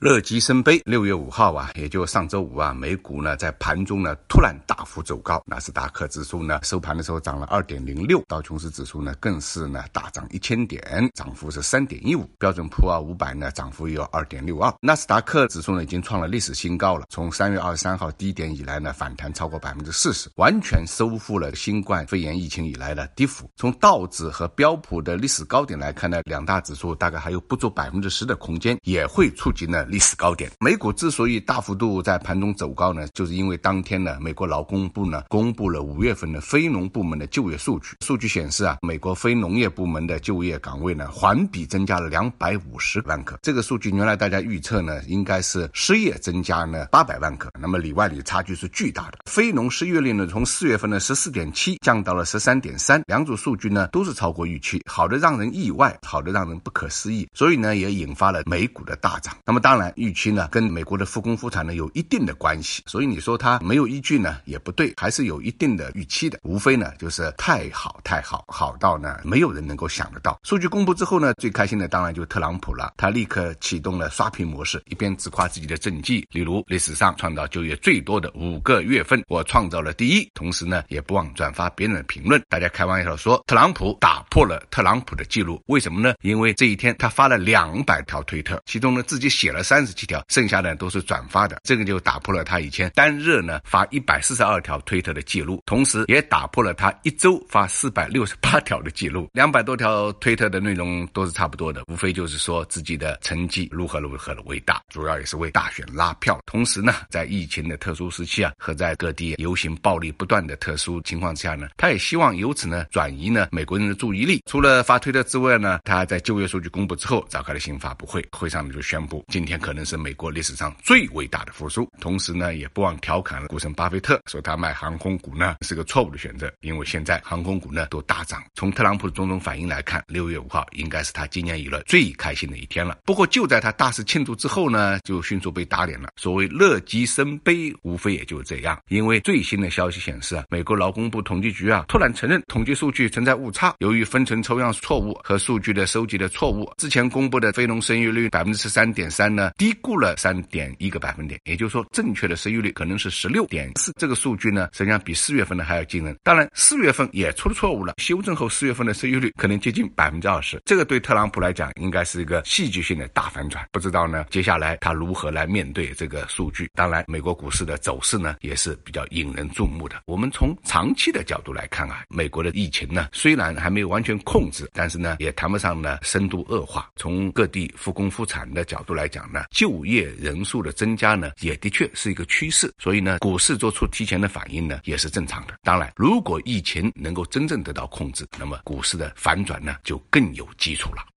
乐极生悲，六月五号啊，也就上周五啊，美股呢在盘中呢突然大幅走高，纳斯达克指数呢收盘的时候涨了二点零六，道琼斯指数呢更是呢大涨一千点，涨幅是三点一五，标准普尔五百呢涨幅有二点六二，纳斯达克指数呢已经创了历史新高了，从三月二十三号低点以来呢反弹超过百分之四十，完全收复了新冠肺炎疫情以来的跌幅。从道指和标普的历史高点来看呢，两大指数大概还有不足百分之十的空间，也会触及呢。历史高点，美股之所以大幅度在盘中走高呢，就是因为当天呢，美国劳工部呢公布了五月份的非农部门的就业数据。数据显示啊，美国非农业部门的就业岗位呢环比增加了两百五十万个。这个数据原来大家预测呢应该是失业增加呢八百万个，那么里外里差距是巨大的。非农失业率呢从四月份的十四点七降到了十三点三，两组数据呢都是超过预期，好的让人意外，好的让人不可思议，所以呢也引发了美股的大涨。那么当然。预期呢，跟美国的复工复产呢有一定的关系，所以你说它没有依据呢，也不对，还是有一定的预期的。无非呢就是太好太好，好到呢没有人能够想得到。数据公布之后呢，最开心的当然就特朗普了，他立刻启动了刷屏模式，一边自夸自己的政绩，例如历史上创造就业最多的五个月份，我创造了第一。同时呢，也不忘转发别人的评论。大家开玩笑说，特朗普打破了特朗普的记录，为什么呢？因为这一天他发了两百条推特，其中呢自己写了三十七。条，剩下的都是转发的，这个就打破了他以前单日呢发一百四十二条推特的记录，同时也打破了他一周发四百六十八条的记录。两百多条推特的内容都是差不多的，无非就是说自己的成绩如何如何的伟大，主要也是为大选拉票。同时呢，在疫情的特殊时期啊，和在各地游行暴力不断的特殊情况之下呢，他也希望由此呢转移呢美国人的注意力。除了发推特之外呢，他在就业数据公布之后召开了新发布会，会上呢就宣布今天可能是。美国历史上最伟大的复苏，同时呢，也不忘调侃了股神巴菲特，说他买航空股呢是个错误的选择，因为现在航空股呢都大涨。从特朗普的种种反应来看，六月五号应该是他今年以来最开心的一天了。不过就在他大肆庆祝之后呢，就迅速被打脸了。所谓乐极生悲，无非也就是这样。因为最新的消息显示啊，美国劳工部统计局啊突然承认统计数据存在误差，由于分层抽样错误和数据的收集的错误，之前公布的非农生育率百分之十三点三呢低。估了三点一个百分点，也就是说，正确的失业率可能是十六点四。这个数据呢，实际上比四月份的还要惊人。当然，四月份也出了错误了，修正后四月份的失业率可能接近百分之二十。这个对特朗普来讲，应该是一个戏剧性的大反转。不知道呢，接下来他如何来面对这个数据？当然，美国股市的走势呢，也是比较引人注目的。我们从长期的角度来看啊，美国的疫情呢，虽然还没有完全控制，但是呢，也谈不上呢深度恶化。从各地复工复产的角度来讲呢，就业人数的增加呢，也的确是一个趋势，所以呢，股市做出提前的反应呢，也是正常的。当然，如果疫情能够真正得到控制，那么股市的反转呢，就更有基础了。